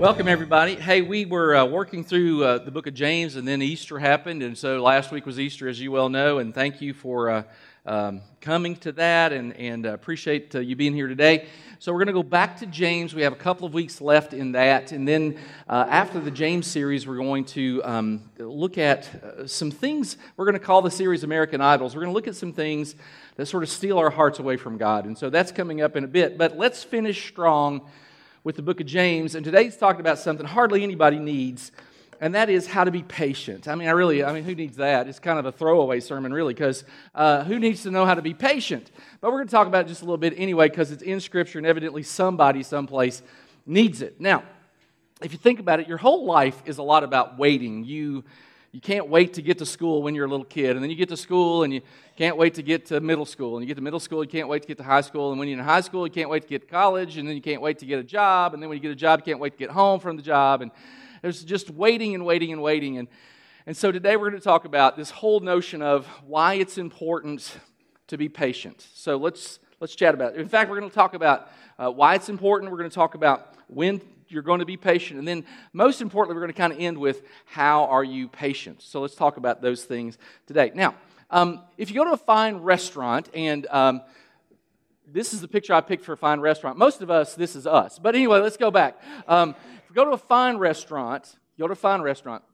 Welcome, everybody. Hey, we were uh, working through uh, the book of James, and then Easter happened. And so last week was Easter, as you well know. And thank you for uh, um, coming to that and, and uh, appreciate uh, you being here today. So we're going to go back to James. We have a couple of weeks left in that. And then uh, after the James series, we're going to um, look at some things. We're going to call the series American Idols. We're going to look at some things that sort of steal our hearts away from God. And so that's coming up in a bit. But let's finish strong with the book of James, and today he's talking about something hardly anybody needs, and that is how to be patient. I mean, I really, I mean, who needs that? It's kind of a throwaway sermon, really, because uh, who needs to know how to be patient? But we're going to talk about it just a little bit anyway, because it's in Scripture, and evidently somebody, someplace, needs it. Now, if you think about it, your whole life is a lot about waiting. You you can't wait to get to school when you're a little kid. And then you get to school and you can't wait to get to middle school. And you get to middle school, you can't wait to get to high school. And when you're in high school, you can't wait to get to college. And then you can't wait to get a job. And then when you get a job, you can't wait to get home from the job. And there's just waiting and waiting and waiting. And, and so today we're going to talk about this whole notion of why it's important to be patient. So let's, let's chat about it. In fact, we're going to talk about uh, why it's important. We're going to talk about when you're going to be patient. And then, most importantly, we're going to kind of end with how are you patient? So let's talk about those things today. Now, um, if you go to a fine restaurant, and um, this is the picture I picked for a fine restaurant. Most of us, this is us. But anyway, let's go back. Um, if you go to a fine restaurant, you go to a fine restaurant,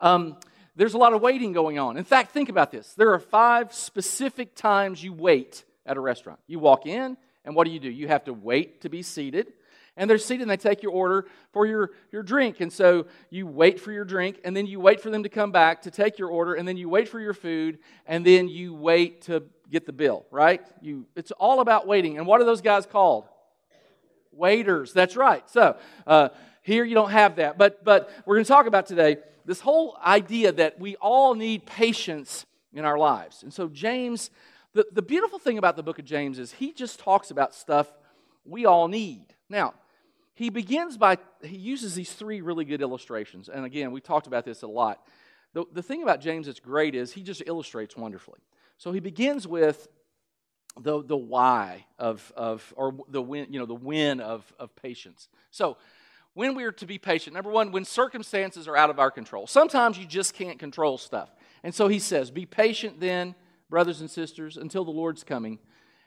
um, there's a lot of waiting going on. In fact, think about this. There are five specific times you wait at a restaurant. You walk in, and what do you do? You have to wait to be seated and they're seated and they take your order for your, your drink. And so you wait for your drink, and then you wait for them to come back to take your order, and then you wait for your food, and then you wait to get the bill, right? You, it's all about waiting. And what are those guys called? Waiters. That's right. So uh, here you don't have that. But, but we're going to talk about today this whole idea that we all need patience in our lives. And so James, the, the beautiful thing about the book of James is he just talks about stuff we all need. Now, he begins by, he uses these three really good illustrations. And again, we talked about this a lot. The, the thing about James that's great is he just illustrates wonderfully. So he begins with the, the why of, of or the win, you know, the win of, of patience. So when we're to be patient, number one, when circumstances are out of our control. Sometimes you just can't control stuff. And so he says, Be patient then, brothers and sisters, until the Lord's coming.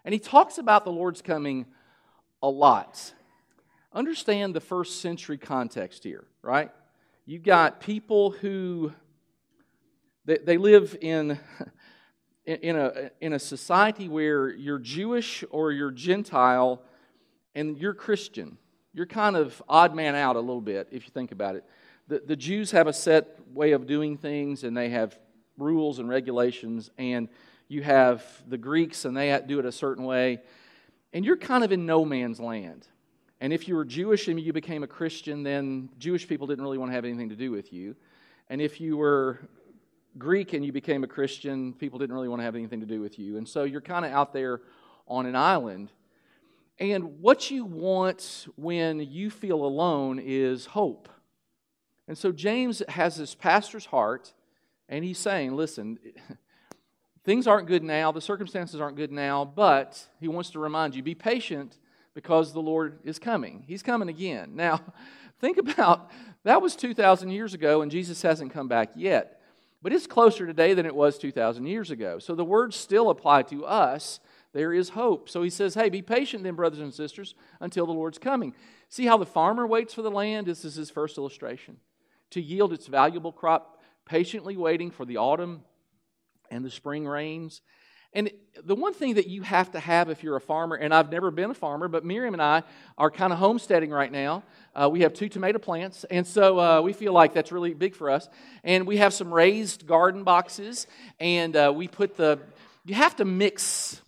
And he talks about the Lord's coming a lot understand the first century context here, right? You've got people who they, they live in, in, a, in a society where you're Jewish or you're Gentile and you're Christian. You're kind of odd man out a little bit if you think about it. The, the Jews have a set way of doing things and they have rules and regulations, and you have the Greeks and they do it a certain way. And you're kind of in no man's land. And if you were Jewish and you became a Christian, then Jewish people didn't really want to have anything to do with you. And if you were Greek and you became a Christian, people didn't really want to have anything to do with you. And so you're kind of out there on an island. And what you want when you feel alone is hope. And so James has this pastor's heart, and he's saying, listen, things aren't good now, the circumstances aren't good now, but he wants to remind you be patient because the Lord is coming. He's coming again. Now, think about that was 2,000 years ago, and Jesus hasn't come back yet. But it's closer today than it was 2,000 years ago. So the words still apply to us. There is hope. So he says, Hey, be patient then, brothers and sisters, until the Lord's coming. See how the farmer waits for the land? This is his first illustration. To yield its valuable crop, patiently waiting for the autumn and the spring rains. And the one thing that you have to have if you're a farmer, and I've never been a farmer, but Miriam and I are kind of homesteading right now. Uh, we have two tomato plants, and so uh, we feel like that's really big for us. And we have some raised garden boxes, and uh, we put the, you have to mix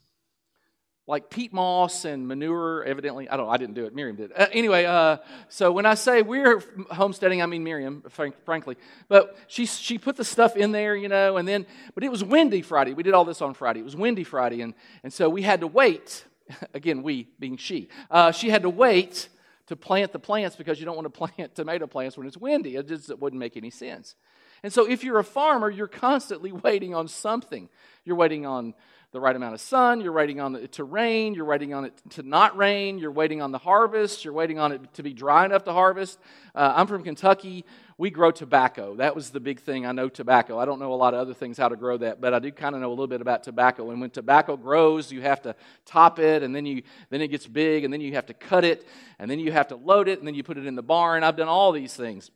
like peat moss and manure. Evidently, I don't. I didn't do it. Miriam did. Uh, anyway, uh, so when I say we're homesteading, I mean Miriam, frank, frankly. But she she put the stuff in there, you know, and then but it was windy Friday. We did all this on Friday. It was windy Friday, and and so we had to wait. Again, we being she. Uh, she had to wait to plant the plants because you don't want to plant tomato plants when it's windy. It just it wouldn't make any sense. And so if you're a farmer, you're constantly waiting on something. You're waiting on the right amount of sun, you're waiting on it to rain, you're waiting on it to not rain, you're waiting on the harvest, you're waiting on it to be dry enough to harvest. Uh, I'm from Kentucky. We grow tobacco. That was the big thing. I know tobacco. I don't know a lot of other things how to grow that, but I do kind of know a little bit about tobacco. And when tobacco grows, you have to top it, and then you then it gets big, and then you have to cut it, and then you have to load it, and then you put it in the barn. I've done all these things,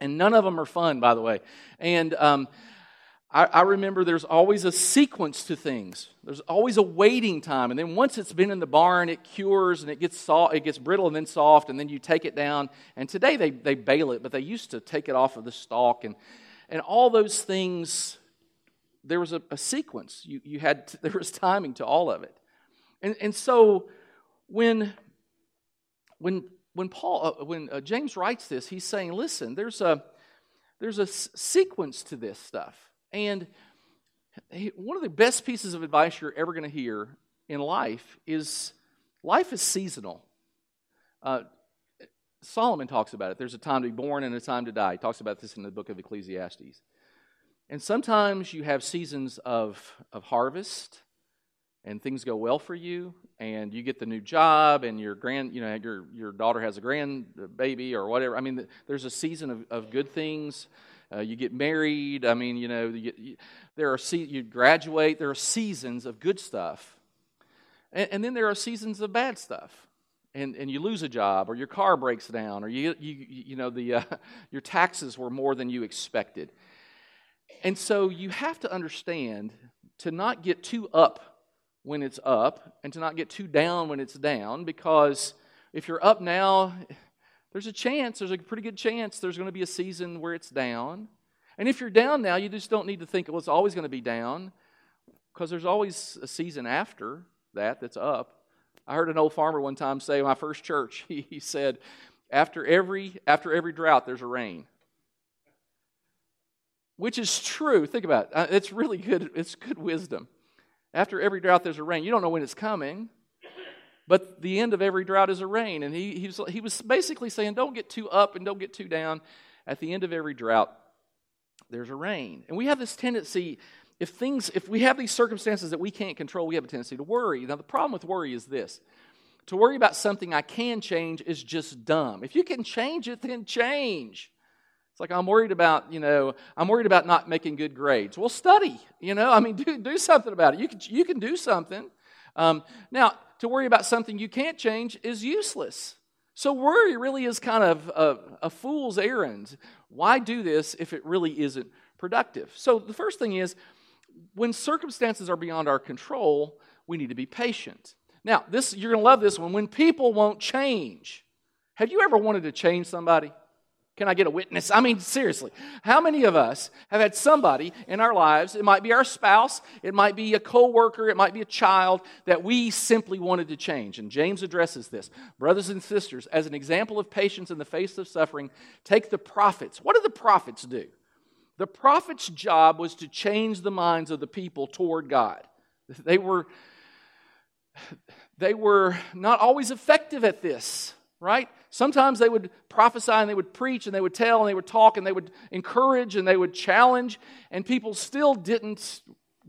and none of them are fun, by the way. And um, I, I, remember there's always a sequence to things. There's always a waiting time, and then once it's been in the barn, it cures and it gets soft, it gets brittle and then soft, and then you take it down. And today they, they bale it, but they used to take it off of the stalk, and and all those things. There was a, a sequence. You you had there was timing to all of it, and and so when when when Paul uh, when uh, James writes this, he's saying, listen, there's a there's a s- sequence to this stuff and one of the best pieces of advice you're ever going to hear in life is life is seasonal. Uh, Solomon talks about it. There's a time to be born and a time to die. He talks about this in the book of Ecclesiastes. And sometimes you have seasons of, of harvest and things go well for you and you get the new job and your grand you know your, your daughter has a grandbaby or whatever i mean there's a season of, of good things uh, you get married. I mean, you know, you you, there are se- you graduate. There are seasons of good stuff, and, and, then there are seasons of bad stuff. And, and you lose a job, or your car breaks down, or you, you, you know the, uh, your taxes were more than you expected. And so you have to understand to not get too up when it's up, and to not get too down when it's down, because if you're up now, there's a chance, there's a pretty good chance there's going to be a season where it's down. And if you're down now, you just don't need to think, well, it's always going to be down, because there's always a season after that that's up. I heard an old farmer one time say, my first church, he said, after every, after every drought, there's a rain. Which is true. Think about it. Uh, it's really good. It's good wisdom. After every drought, there's a rain. You don't know when it's coming. But the end of every drought is a rain. And he, he, was, he was basically saying, don't get too up and don't get too down. At the end of every drought, there's a rain. And we have this tendency, if things, if we have these circumstances that we can't control, we have a tendency to worry. Now, the problem with worry is this to worry about something I can change is just dumb. If you can change it, then change. It's like I'm worried about, you know, I'm worried about not making good grades. Well, study, you know, I mean, do, do something about it. You can, you can do something. Um, now, to worry about something you can't change is useless. So, worry really is kind of a, a, fool's errand. Why do this if it really isn't productive? So, the first thing is when circumstances are beyond our control, we need to be patient. Now, this you're going to love this one. When people won't change, have you ever wanted to change somebody? Can I get a witness? I mean, seriously, how many of us have had somebody in our lives, it might be our spouse, it might be a coworker, it might be a child, that we simply wanted to change? And James addresses this. Brothers and sisters, as an example of patience in the face of suffering, take the prophets. What did the prophets do? The prophets' job was to change the minds of the people toward God. They were, they were not always effective at this right? Sometimes they would prophesy and they would preach and they would tell and they would talk and they would encourage and they would challenge, and people still didn't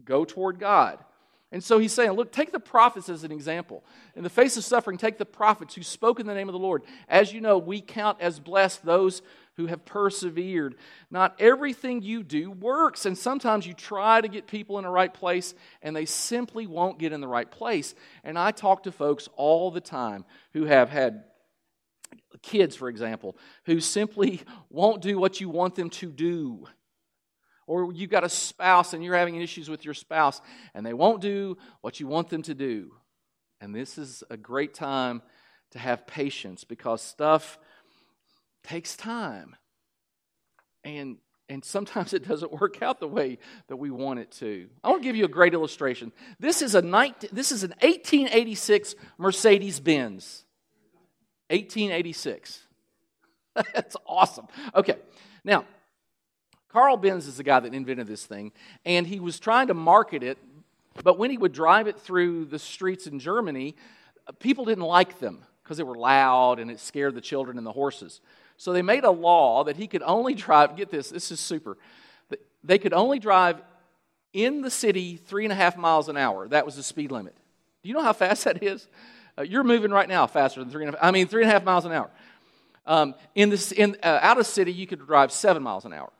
go toward God. And so he's saying, look, take the prophets as an example. In the face of suffering, take the prophets who spoke in the name of the Lord. As you know, we count as blessed those who have persevered. Not everything you do works, and sometimes you try to get people in the right place, and they simply won't get in the right place. And I talk to folks all the time who have had kids, for example, who simply won't do what you want them to do. Or you've got a spouse and you're having issues with your spouse and they won't do what you want them to do. And this is a great time to have patience because stuff takes time. And and sometimes it doesn't work out the way that we want it to. I want to give you a great illustration. This is a 19, this is an 1886 Mercedes Benz. 1886. That's awesome. Okay, now, Carl Benz is the guy that invented this thing, and he was trying to market it, but when he would drive it through the streets in Germany, people didn't like them because they were loud and it scared the children and the horses. So they made a law that he could only drive, get this, this is super. They could only drive in the city three and a half miles an hour. That was the speed limit. Do you know how fast that is? Uh, you're moving right now faster than three and a half, I mean, three and a half miles an hour. Um, in this, in, uh, out of city, you could drive seven miles an hour.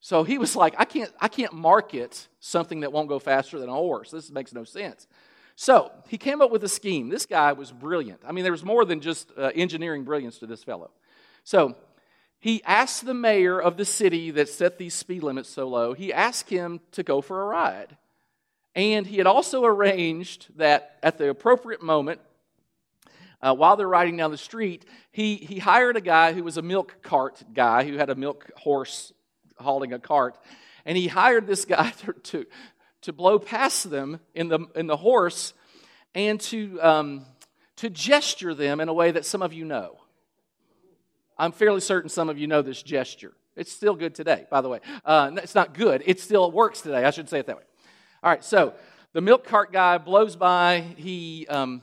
So he was like, I can't, I can't market something that won't go faster than a horse. This makes no sense. So he came up with a scheme. This guy was brilliant. I mean, there was more than just uh, engineering brilliance to this fellow. So he asked the mayor of the city that set these speed limits so low, he asked him to go for a ride. And he had also arranged that at the appropriate moment, uh, while they're riding down the street, he, he hired a guy who was a milk cart guy who had a milk horse hauling a cart. And he hired this guy to, to, to blow past them in the, in the horse and to, um, to gesture them in a way that some of you know. I'm fairly certain some of you know this gesture. It's still good today, by the way. Uh, it's not good, it still works today. I should say it that way. All right, so the milk cart guy blows by. He, um,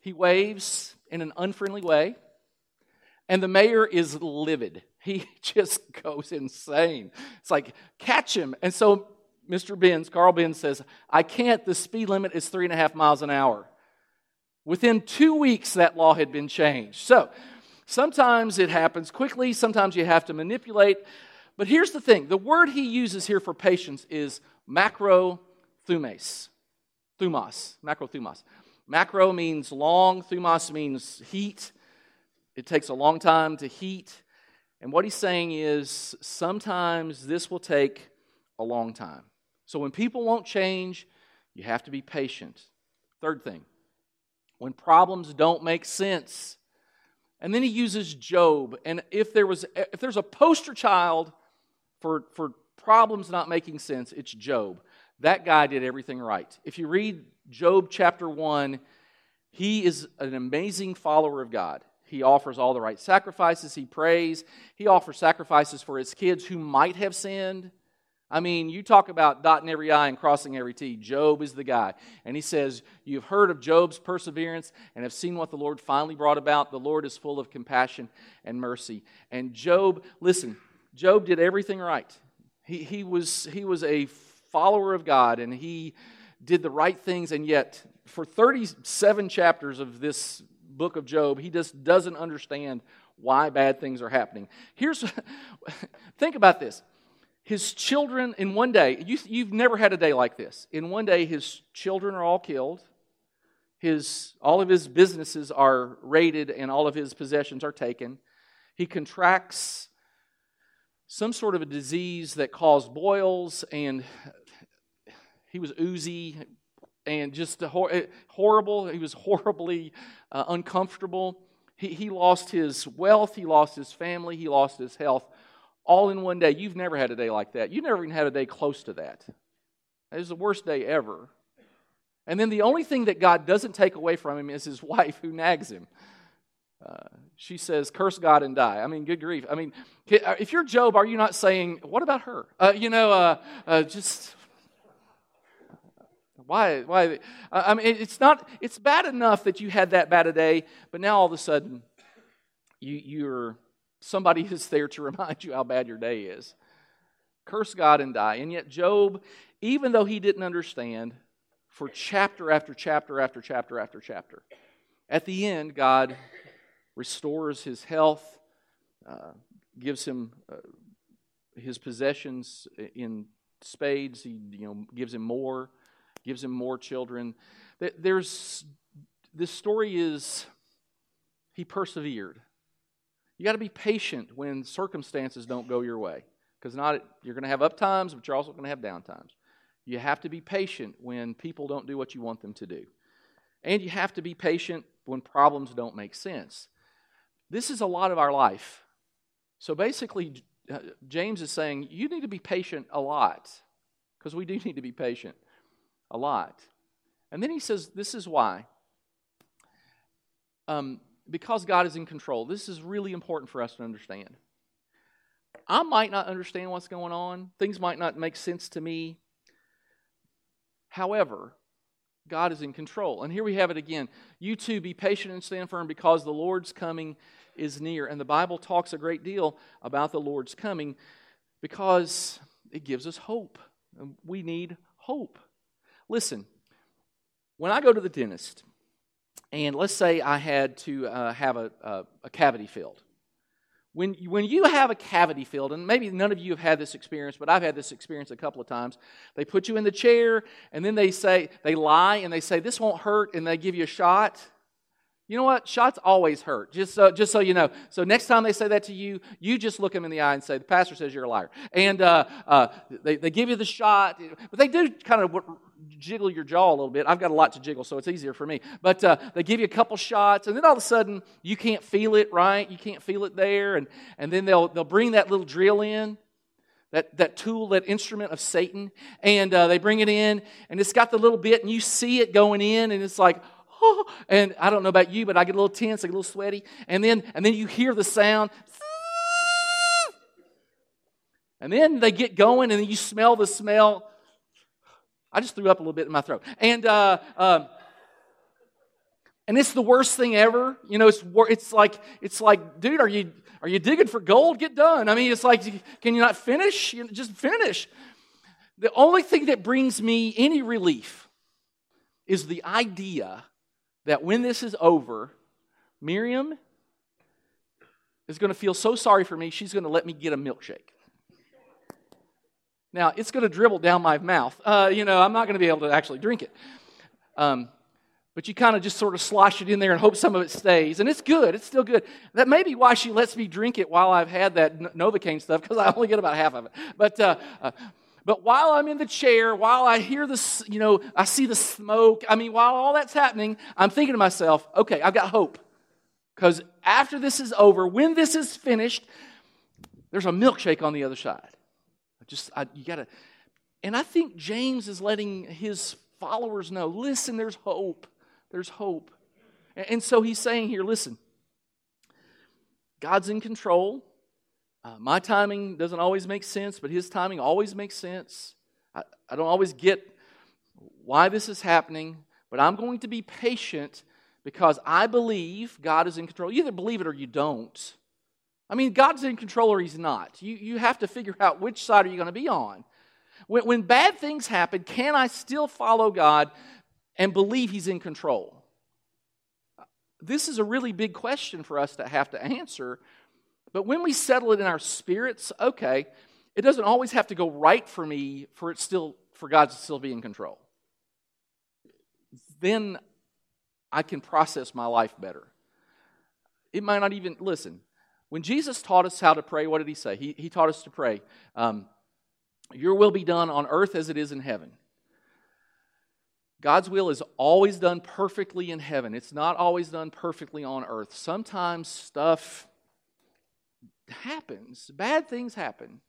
he waves in an unfriendly way, and the mayor is livid. He just goes insane. It's like, catch him. And so Mr. Benz, Carl Benz says, I can't. The speed limit is three and a half miles an hour. Within two weeks, that law had been changed. So sometimes it happens quickly, sometimes you have to manipulate. But here's the thing the word he uses here for patience is macro. Thumos. Macro thumos. Macro means long, thumos means heat. It takes a long time to heat. And what he's saying is sometimes this will take a long time. So when people won't change, you have to be patient. Third thing, when problems don't make sense. And then he uses Job. And if there was if there's a poster child for, for problems not making sense, it's Job. That guy did everything right. If you read Job chapter 1, he is an amazing follower of God. He offers all the right sacrifices. He prays. He offers sacrifices for his kids who might have sinned. I mean, you talk about dotting every I and crossing every T. Job is the guy. And he says, You've heard of Job's perseverance and have seen what the Lord finally brought about. The Lord is full of compassion and mercy. And Job, listen, Job did everything right. He, he, was, he was a follower of God and he did the right things, and yet, for 37 chapters of this book of Job, he just doesn't understand why bad things are happening. Here's, think about this. His children, in one day, you, you've never had a day like this. In one day, his children are all killed. His, all of his businesses are raided and all of his possessions are taken. He contracts some sort of a disease that caused boils, and he was oozy, and just hor- horrible. He was horribly uh, uncomfortable. He, he lost his wealth, he lost his family, he lost his health all in one day. You've never had a day like that. You've never even had a day close to that. It was the worst day ever. And then the only thing that God doesn't take away from him is his wife who nags him. Uh, she says, Curse God and die. I mean, good grief. I mean, uh, if you're Job, are you not saying, What about her? Uh, you know, uh, uh just why? Why? I mean, it's not. It's bad enough that you had that bad a day, but now all of a sudden, you you're somebody is there to remind you how bad your day is. Curse God and die. And yet, Job, even though he didn't understand, for chapter after chapter after chapter after chapter, at the end, God restores his health, uh, gives him uh, his possessions in spades. He you know gives him more gives him more children. There's this story is he persevered. You got to be patient when circumstances don't go your way because not you're going to have up times, but you're also going to have down times. You have to be patient when people don't do what you want them to do. And you have to be patient when problems don't make sense. This is a lot of our life. So basically, uh, James is saying you need to be patient a lot because we do need to be patient a lot. And then he says, This is why. Um, because God is in control. This is really important for us to understand. I might not understand what's going on, things might not make sense to me. However, God is in control. And here we have it again. You too be patient and stand firm because the Lord's coming is near. And the Bible talks a great deal about the Lord's coming because it gives us hope. We need hope. Listen, when I go to the dentist, and let's say I had to uh, have a, a, a cavity filled, when, when you have a cavity filled, and maybe none of you have had this experience, but I've had this experience a couple of times. They put you in the chair, and then they say, they lie, and they say, This won't hurt, and they give you a shot. You know what? Shots always hurt, just so, just so you know. So next time they say that to you, you just look them in the eye and say, The pastor says you're a liar. And uh, uh, they, they give you the shot, but they do kind of jiggle your jaw a little bit. I've got a lot to jiggle, so it's easier for me. But uh, they give you a couple shots, and then all of a sudden, you can't feel it, right? You can't feel it there. And, and then they'll, they'll bring that little drill in. That, that tool, that instrument of Satan, and uh, they bring it in, and it's got the little bit, and you see it going in, and it's like, and I don't know about you, but I get a little tense, I get a little sweaty. And then, and then you hear the sound. And then they get going, and then you smell the smell. I just threw up a little bit in my throat. And, uh, um, and it's the worst thing ever. You know, it's, it's, like, it's like, dude, are you, are you digging for gold? Get done. I mean, it's like, can you not finish? You know, just finish. The only thing that brings me any relief is the idea that when this is over, Miriam is going to feel so sorry for me, she's going to let me get a milkshake. Now, it's going to dribble down my mouth. Uh, you know, I'm not going to be able to actually drink it. Um, but you kind of just sort of slosh it in there and hope some of it stays. And it's good. It's still good. That may be why she lets me drink it while I've had that Novocaine stuff, because I only get about half of it. But, uh, uh, but while I'm in the chair, while I hear this, you know, I see the smoke, I mean, while all that's happening, I'm thinking to myself, okay, I've got hope. Because after this is over, when this is finished, there's a milkshake on the other side. I just, I, you got to, and I think James is letting his followers know listen, there's hope. There's hope. And so he's saying here, listen, God's in control. Uh, my timing doesn't always make sense, but his timing always makes sense. I, I don't always get why this is happening, but I'm going to be patient because I believe God is in control. You either believe it or you don't. I mean, God's in control or He's not. You, you have to figure out which side are you going to be on. When, when bad things happen, can I still follow God and believe He's in control? This is a really big question for us to have to answer but when we settle it in our spirits, okay, it doesn't always have to go right for me for it still for God to still be in control. Then I can process my life better. It might not even listen. When Jesus taught us how to pray, what did he say? He, he taught us to pray, um, Your will be done on earth as it is in heaven. God's will is always done perfectly in heaven. It's not always done perfectly on earth. Sometimes stuff happens. Bad things happen.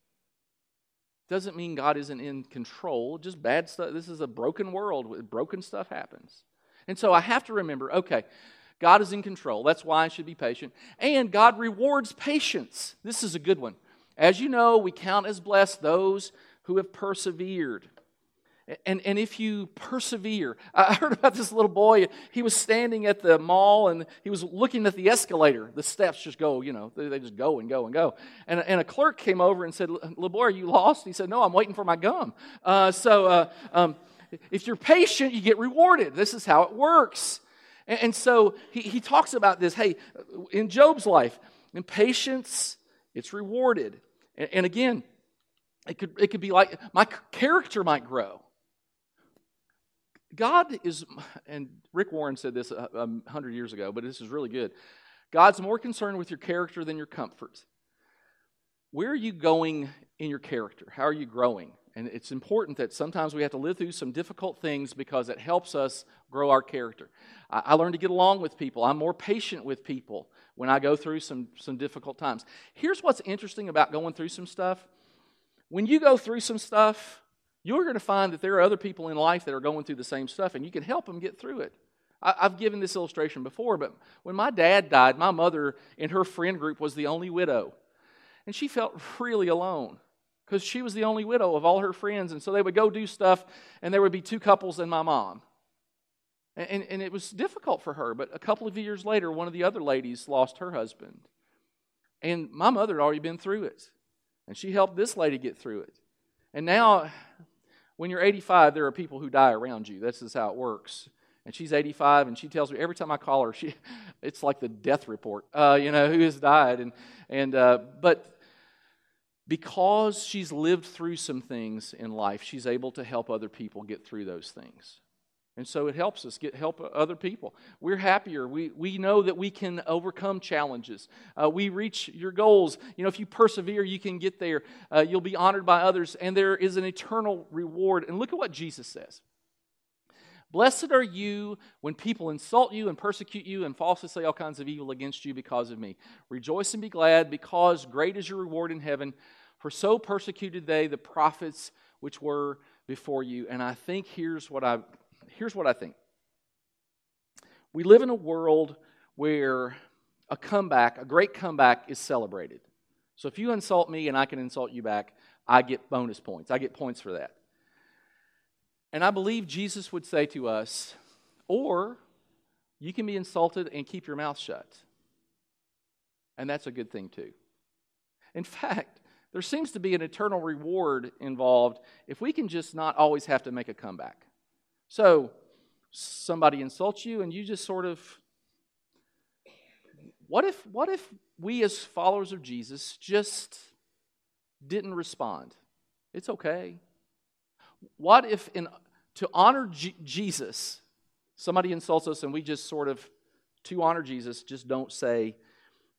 Doesn't mean God isn't in control. Just bad stuff. This is a broken world. Broken stuff happens. And so I have to remember okay, God is in control. That's why I should be patient. And God rewards patience. This is a good one. As you know, we count as blessed those who have persevered. And, and if you persevere, I heard about this little boy. He was standing at the mall and he was looking at the escalator. The steps just go, you know, they, just go and go and go. And, and a clerk came over and said, Little boy, are you lost? He said, No, I'm waiting for my gum. Uh, so uh, um, if you're patient, you get rewarded. This is how it works. And, and so he, he talks about this hey, in Job's life, in patience, it's rewarded. And, and again, it could, it could be like my character might grow. God is, and Rick Warren said this a, a hundred years ago, but this is really good. God's more concerned with your character than your comfort. Where are you going in your character? How are you growing? And it's important that sometimes we have to live through some difficult things because it helps us grow our character. I, I learned to get along with people. I'm more patient with people when I go through some, some difficult times. Here's what's interesting about going through some stuff. When you go through some stuff, you're going to find that there are other people in life that are going through the same stuff, and you can help them get through it. I, have given this illustration before, but when my dad died, my mother in her friend group was the only widow. And she felt really alone because she was the only widow of all her friends. And so they would go do stuff, and there would be two couples and my mom. And, and it was difficult for her. But a couple of years later, one of the other ladies lost her husband. And my mother had already been through it. And she helped this lady get through it. And now, when you're 85, there are people who die around you. This is how it works. And she's 85, and she tells me every time I call her, she, it's like the death report, uh, you know, who has died. And, and, uh, but because she's lived through some things in life, she's able to help other people get through those things. And so it helps us get help other people. We're happier. We, we know that we can overcome challenges. Uh, we reach your goals. You know, if you persevere, you can get there. Uh, you'll be honored by others, and there is an eternal reward. And look at what Jesus says. Blessed are you when people insult you and persecute you and falsely say all kinds of evil against you because of me. Rejoice and be glad, because great is your reward in heaven. For so persecuted they the prophets which were before you. And I think here's what I here's what I think. We live in a world where a comeback, a great comeback, is celebrated. So if you insult me and I can insult you back, I get bonus points. I get points for that. And I believe Jesus would say to us, or you can be insulted and keep your mouth shut. And that's a good thing too. In fact, there seems to be an eternal reward involved if we can just not always have to make a comeback. So, somebody insults you and you just sort of what if what if we as followers of Jesus just didn't respond? It's okay. What if in to honor G- Jesus somebody insults us and we just sort of to honor Jesus just don't say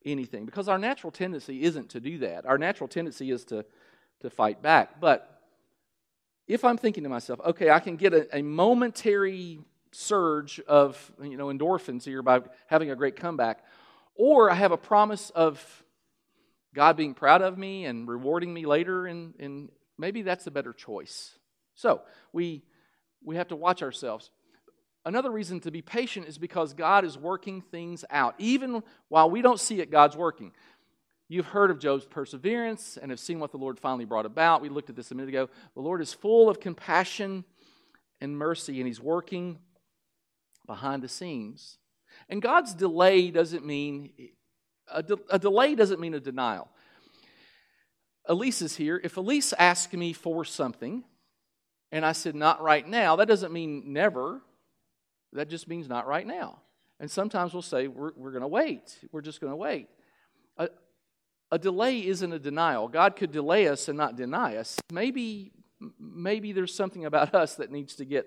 anything because our natural tendency isn't to do that. Our natural tendency is to to fight back. But if I'm thinking to myself, okay, I can get a, a momentary surge of you know endorphins here by having a great comeback, or I have a promise of God being proud of me and rewarding me later, and, and maybe that's a better choice. So we we have to watch ourselves. Another reason to be patient is because God is working things out. Even while we don't see it, God's working. You've heard of Job's perseverance and have seen what the Lord finally brought about. We looked at this a minute ago. The Lord is full of compassion and mercy, and He's working behind the scenes. And God's delay doesn't mean a, de- a delay doesn't mean a denial. Elise is here. If Elise asked me for something and I said not right now, that doesn't mean never. That just means not right now. And sometimes we'll say we're, we're going to wait. We're just going to wait a delay isn't a denial. God could delay us and not deny us. Maybe, maybe there's something about us that needs to get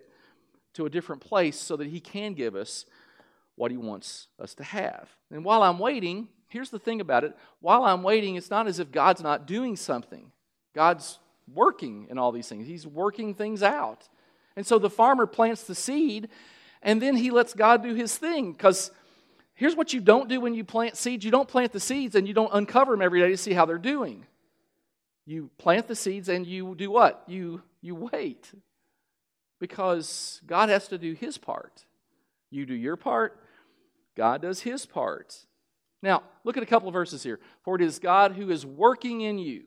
to a different place so that He can give us what He wants us to have. And while I'm waiting, here's the thing about it while I'm waiting, it's not as if God's not doing something, God's working in all these things, He's working things out. And so the farmer plants the seed, and then he lets God do His thing because Here's what you don't do when you plant seeds you don't plant the seeds and you don't uncover them every day to see how they're doing. You plant the seeds and you do what? You, you wait. Because God has to do his part. You do your part, God does his part. Now, look at a couple of verses here. For it is God who is working in you,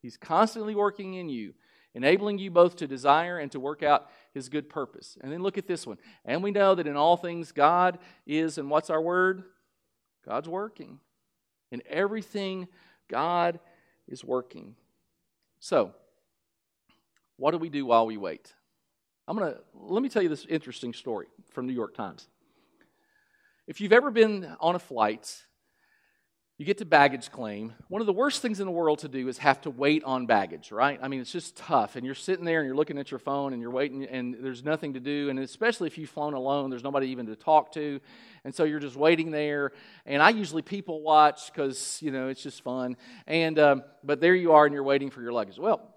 He's constantly working in you, enabling you both to desire and to work out his good purpose. And then look at this one. And we know that in all things God is, and what's our word? God's working. In everything, God is working. So, what do we do while we wait? I'm going to let me tell you this interesting story from New York Times. If you've ever been on a flight you get to baggage claim. One of the worst things in the world to do is have to wait on baggage, right? I mean, it's just tough. And you're sitting there and you're looking at your phone and you're waiting and there's nothing to do. And especially if you've flown alone, there's nobody even to talk to. And so you're just waiting there. And I usually people watch because, you know, it's just fun. And, um, but there you are and you're waiting for your luggage. Well,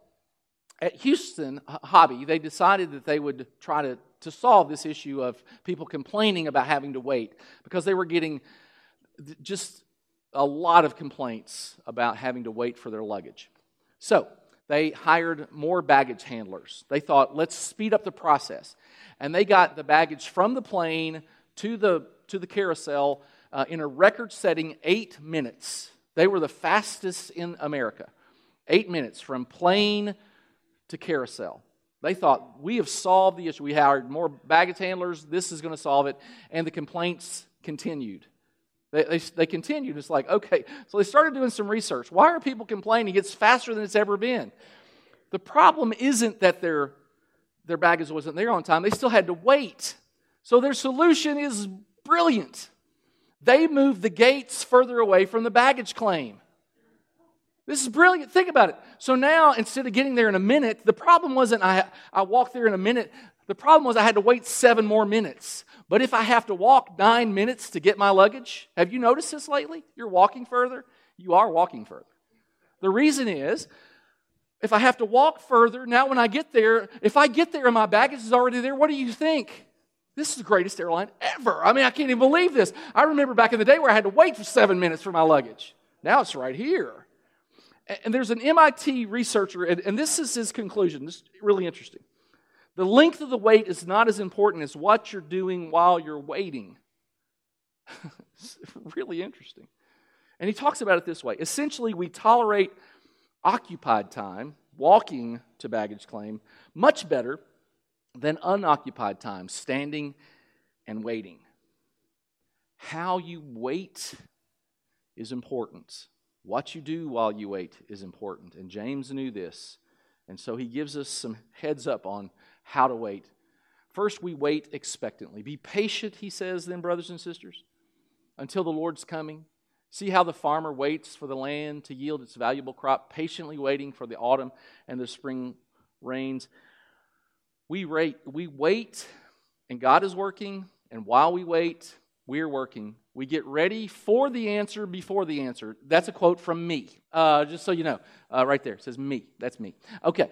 at Houston Hobby, they decided that they would try to, to solve this issue of people complaining about having to wait because they were getting just a lot of complaints about having to wait for their luggage. So they hired more baggage handlers. They thought, let's speed up the process. And they got the baggage from the plane to the, to the carousel uh, in a record setting eight minutes. They were the fastest in America. Eight minutes from plane to carousel. They thought, we have solved the issue. We hired more baggage handlers. This is going to solve it. And the complaints continued. They, they, they, continued. It's like, okay. So they started doing some research. Why are people complaining? It's faster than it's ever been. The problem isn't that their, their baggage wasn't there on time, they still had to wait. So their solution is brilliant. They moved the gates further away from the baggage claim. This is brilliant. Think about it. So now, instead of getting there in a minute, the problem wasn't I, I walked there in a minute. The problem was I had to wait seven more minutes. But if I have to walk nine minutes to get my luggage, have you noticed this lately? You're walking further? You are walking further. The reason is, if I have to walk further, now when I get there, if I get there and my baggage is already there, what do you think? This is the greatest airline ever. I mean, I can't even believe this. I remember back in the day where I had to wait for seven minutes for my luggage. Now it's right here. And there's an MIT researcher, and this is his conclusion. This is really interesting. The length of the wait is not as important as what you're doing while you're waiting. it's really interesting. And he talks about it this way essentially, we tolerate occupied time, walking to baggage claim, much better than unoccupied time, standing and waiting. How you wait is important. What you do while you wait is important. And James knew this. And so he gives us some heads up on how to wait. First, we wait expectantly. Be patient, he says, then, brothers and sisters, until the Lord's coming. See how the farmer waits for the land to yield its valuable crop, patiently waiting for the autumn and the spring rains. We, rate, we wait, and God is working, and while we wait, we're working we get ready for the answer before the answer. That's a quote from me, uh, just so you know. Uh, right there. It says me. That's me. Okay.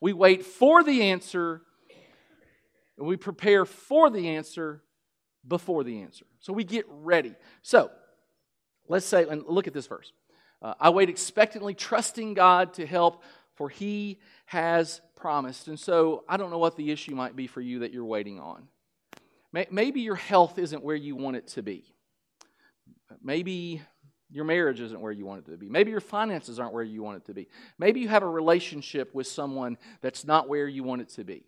We wait for the answer, and we prepare for the answer before the answer. So we get ready. So let's say, and look at this verse. Uh, I wait expectantly, trusting God to help, for he has promised. And so I don't know what the issue might be for you that you're waiting on. Maybe your health isn't where you want it to be. Maybe your marriage isn't where you want it to be. Maybe your finances aren't where you want it to be. Maybe you have a relationship with someone that's not where you want it to be.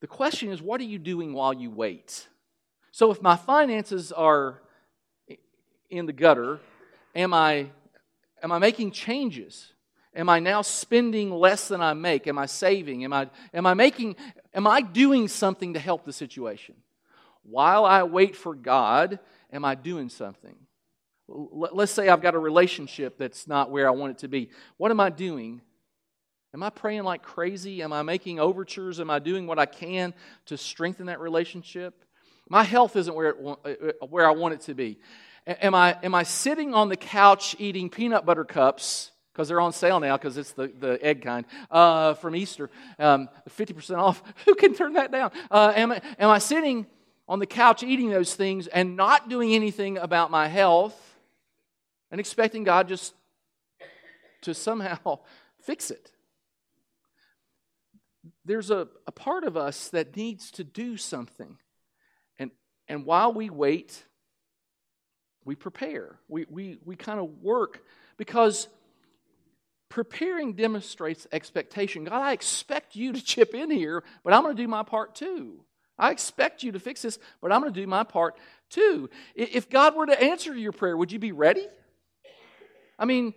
The question is, what are you doing while you wait? So, if my finances are in the gutter, am I, am I making changes? Am I now spending less than I make? Am I saving? Am I, am I making, am I doing something to help the situation? While I wait for God, am I doing something? Let's say I've got a relationship that's not where I want it to be. What am I doing? Am I praying like crazy? Am I making overtures? Am I doing what I can to strengthen that relationship? My health isn't where, it, uh, where I want it to be. Am I, am I sitting on the couch eating peanut butter cups because they're on sale now because it's the, the egg kind uh, from Easter, um, 50% off? Who can turn that down? Uh, am, I, am I sitting on the couch eating those things and not doing anything about my health and expecting God just to somehow fix it. There's a, a part of us that needs to do something. And, and while we wait, we prepare. We, we, we kind of work because preparing demonstrates expectation. God, I expect you to chip in here, but I'm going to do my part too. I expect you to fix this, but I'm going to do my part too. If God were to answer your prayer, would you be ready? I mean,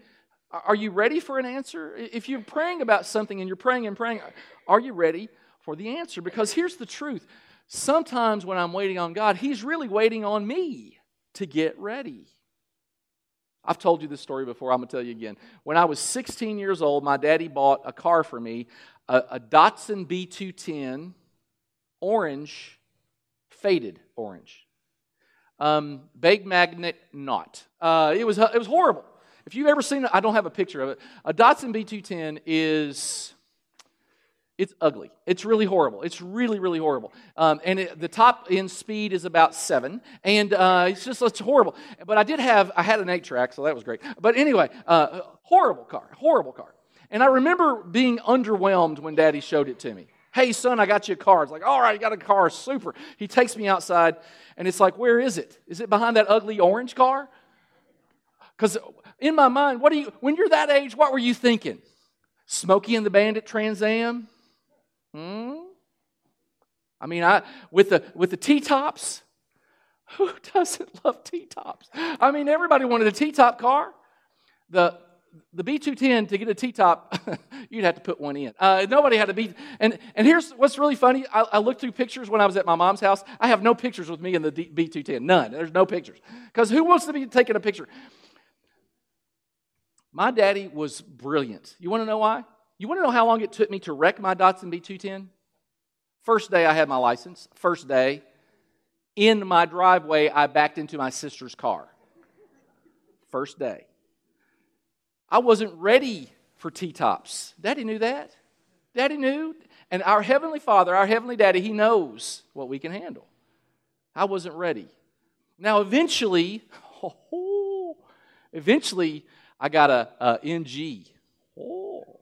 are you ready for an answer? If you're praying about something and you're praying and praying, are you ready for the answer? Because here's the truth sometimes when I'm waiting on God, He's really waiting on me to get ready. I've told you this story before. I'm going to tell you again. When I was 16 years old, my daddy bought a car for me, a, a Datsun B210 orange, faded orange. Um, Big magnet not. Uh, it, was, it was horrible. If you've ever seen it, I don't have a picture of it. A Datsun B210 is, it's ugly. It's really horrible. It's really, really horrible. Um, and it, the top end speed is about seven. And uh, it's just, it's horrible. But I did have, I had an eight track, so that was great. But anyway, uh, horrible car, horrible car. And I remember being underwhelmed when daddy showed it to me. Hey, son, I got you a car. It's like, all right, you got a car. Super. He takes me outside, and it's like, where is it? Is it behind that ugly orange car? Because in my mind, what do you, when you're that age, what were you thinking? Smokey and the Bandit Trans Am? Hmm? I mean, I with the with the T tops. Who doesn't love T tops? I mean, everybody wanted a T top car. The the B210 to get a T top, you'd have to put one in. Uh, nobody had a B. And and here's what's really funny. I, I, looked through pictures when I was at my mom's house. I have no pictures with me in the B210. None. There's no pictures. Because who wants to be taking a picture? My daddy was brilliant. You want to know why? You want to know how long it took me to wreck my Datsun B210? First day I had my license. First day, in my driveway, I backed into my sister's car. First day. I wasn't ready for T tops. Daddy knew that. Daddy knew. And our Heavenly Father, our Heavenly Daddy, He knows what we can handle. I wasn't ready. Now, eventually, oh, eventually, I got a, a NG. Oh.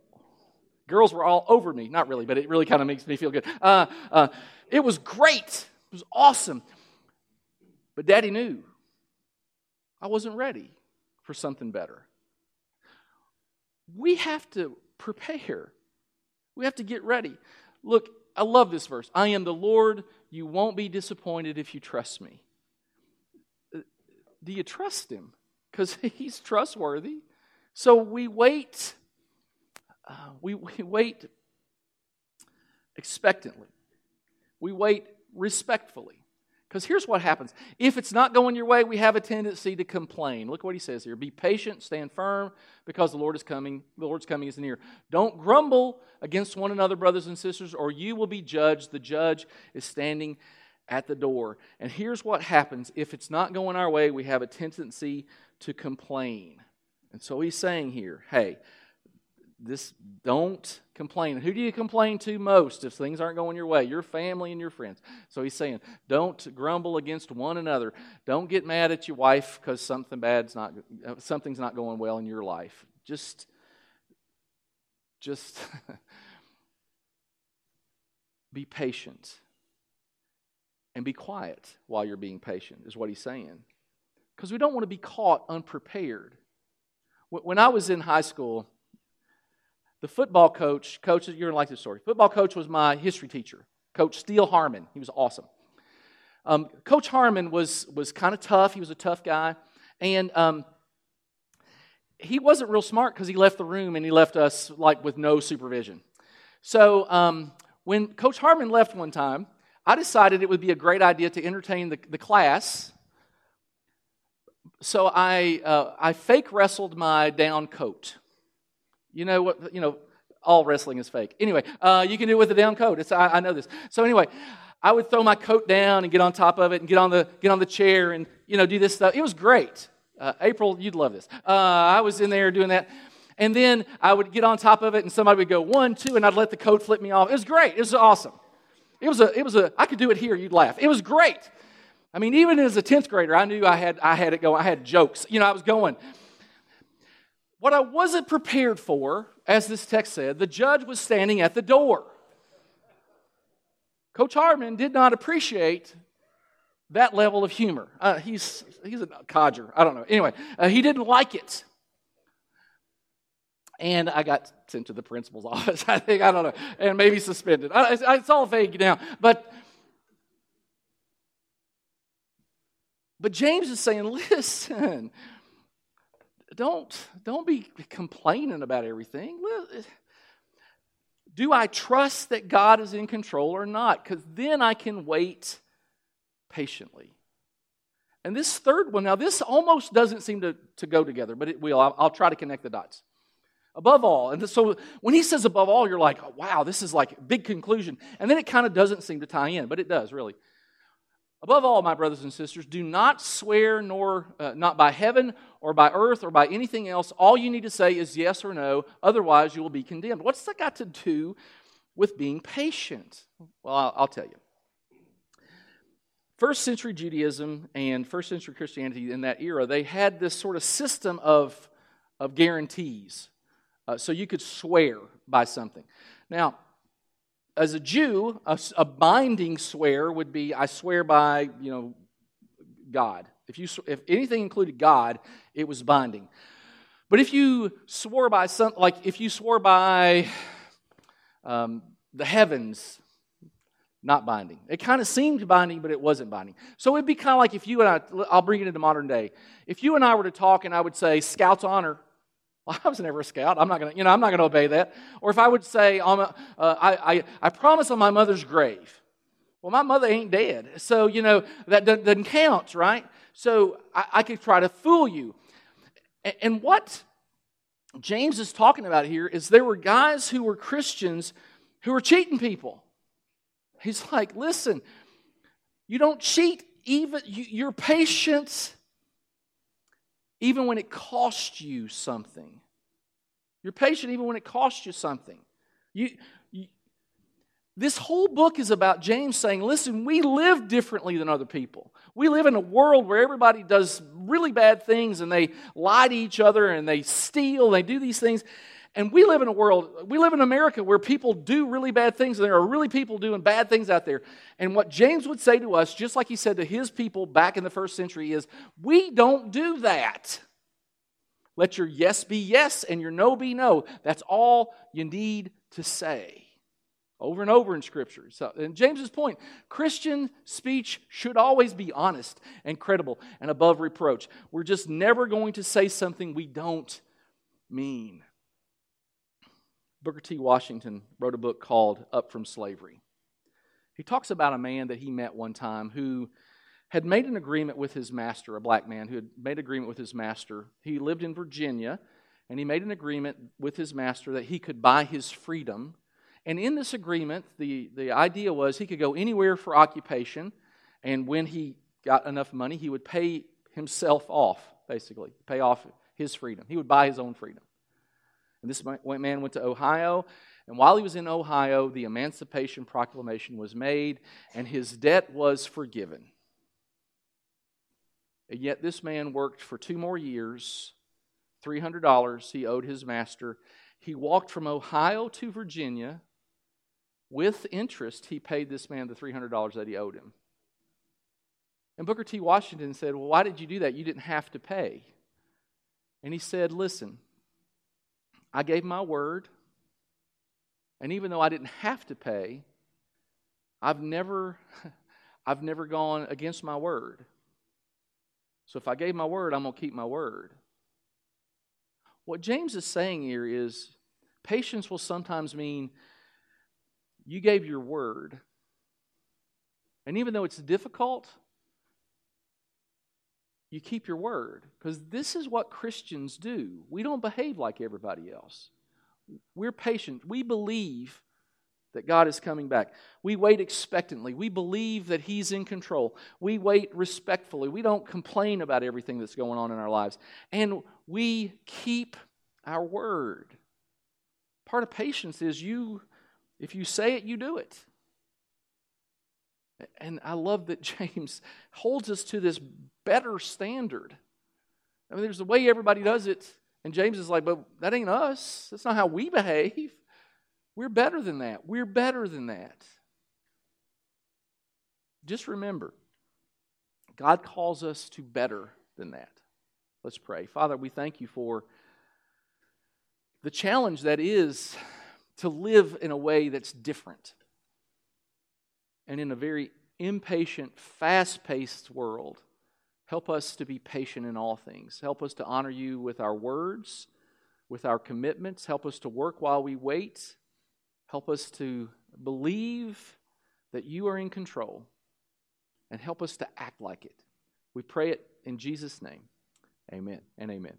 Girls were all over me. Not really, but it really kind of makes me feel good. Uh, uh, it was great. It was awesome. But Daddy knew I wasn't ready for something better we have to prepare. We have to get ready. Look, I love this verse. I am the Lord. You won't be disappointed if you trust me. Uh, do you trust him? Because he's trustworthy. So we wait. Uh, we, we wait expectantly. We wait respectfully. Because here's what happens if it's not going your way, we have a tendency to complain. Look what he says here Be patient, stand firm, because the Lord is coming. The Lord's coming is near. Don't grumble against one another, brothers and sisters, or you will be judged. The judge is standing at the door. And here's what happens if it's not going our way, we have a tendency to complain. And so he's saying here, hey, this don't complain. Who do you complain to most if things aren't going your way? Your family and your friends. So he's saying, don't grumble against one another. Don't get mad at your wife because something bad's not something's not going well in your life. Just just be patient and be quiet while you're being patient is what he's saying. Because we don't want to be caught unprepared. When I was in high school, the football coach, coach, you're to like this story. Football coach was my history teacher, Coach Steele Harmon. He was awesome. Um, coach Harmon was, was kind of tough. He was a tough guy. And um, he wasn't real smart because he left the room and he left us like with no supervision. So um, when Coach Harmon left one time, I decided it would be a great idea to entertain the, the class. So I, uh, I fake wrestled my down coat. You know what? You know, all wrestling is fake. Anyway, uh, you can do it with a down coat. It's, I, I know this. So anyway, I would throw my coat down and get on top of it and get on the get on the chair and you know do this stuff. It was great. Uh, April, you'd love this. Uh, I was in there doing that. And then I would get on top of it, and somebody would go one, two, and I'd let the coat flip me off. It was great. It was awesome. It was a, it was a, I could do it here, you'd laugh. It was great. I mean, even as a 10th grader, I knew I had, I had it going. I had jokes. You know, I was going. What I wasn't prepared for, as this text said, the judge was standing at the door. Coach Harmon did not appreciate that level of humor. Uh, he's, he's a codger. I don't know. Anyway, uh, he didn't like it. And I got sent to the principal's office, I think. I don't know. And maybe suspended. I, it's, all vague now. But, but James is saying, listen, don't, don't be complaining about everything. Do I trust that God is in control or not? Because then I can wait patiently. And this third one, now this almost doesn't seem to, to go together, but it will. I'll, I'll try to connect the dots. Above all, and so when he says above all, you're like, oh, wow, this is like big conclusion. And then it kind of doesn't seem to tie in, but it does, really. Above all, my brothers and sisters, do not swear nor uh, not by heaven or by earth or by anything else. All you need to say is yes or no, otherwise you will be condemned. What's that got to do with being patient? Well, I'll, I'll tell you. First century Judaism and first century Christianity in that era, they had this sort of system of, of guarantees. Uh, so you could swear by something. Now, as a Jew, a, a, binding swear would be I swear by, you know, God. If, you, if anything included God, it was binding. But if you swore by some, like if you swore by um, the heavens, not binding. It kind of seemed binding, but it wasn't binding. So it'd be kind of like if you and I, I'll bring it into modern day. If you and I were to talk and I would say, Scout's honor, I was never a scout. I'm not going to, you know, I'm not going to obey that. Or if I would say, uh, I, I, I promise on my mother's grave. Well, my mother ain't dead. So, you know, that doesn't count, right? So I, I could try to fool you. And, and what James is talking about here is there were guys who were Christians who were cheating people. He's like, listen, you don't cheat even, you, your patience, even when it costs you something. You're patient even when it costs you something. You, you, this whole book is about James saying, listen, we live differently than other people. We live in a world where everybody does really bad things and they lie to each other and they steal, and they do these things. And we live in a world, we live in America where people do really bad things, and there are really people doing bad things out there. And what James would say to us, just like he said to his people back in the first century, is we don't do that. Let your yes be yes and your no be no. That's all you need to say. Over and over in Scripture. So, and James's point Christian speech should always be honest and credible and above reproach. We're just never going to say something we don't mean. Booker T. Washington wrote a book called Up from Slavery. He talks about a man that he met one time who had made an agreement with his master, a black man who had made an agreement with his master. He lived in Virginia, and he made an agreement with his master that he could buy his freedom. And in this agreement, the, the idea was he could go anywhere for occupation, and when he got enough money, he would pay himself off, basically, pay off his freedom. He would buy his own freedom. And this man went to Ohio, and while he was in Ohio, the Emancipation Proclamation was made, and his debt was forgiven. And yet, this man worked for two more years, $300 he owed his master. He walked from Ohio to Virginia. With interest, he paid this man the $300 that he owed him. And Booker T. Washington said, Well, why did you do that? You didn't have to pay. And he said, Listen, I gave my word, and even though I didn't have to pay, I've never, I've never gone against my word. So if I gave my word, I'm going to keep my word. What James is saying here is patience will sometimes mean you gave your word. And even though it's difficult, you keep your word. Because this is what Christians do. We don't behave like everybody else. We're patient. We believe that God is coming back. We wait expectantly. We believe that He's in control. We wait respectfully. We don't complain about everything that's going on in our lives. And we keep our word. Part of patience is you, if you say it, you do it. And I love that James holds us to this better standard. I mean, there's the way everybody does it, and James is like, but that ain't us. That's not how we behave. We're better than that. We're better than that. Just remember, God calls us to better than that. Let's pray. Father, we thank you for the challenge that is to live in a way that's different and in a very impatient, fast paced world. Help us to be patient in all things. Help us to honor you with our words, with our commitments. Help us to work while we wait. Help us to believe that you are in control. And help us to act like it. We pray it in Jesus' name. Amen and amen.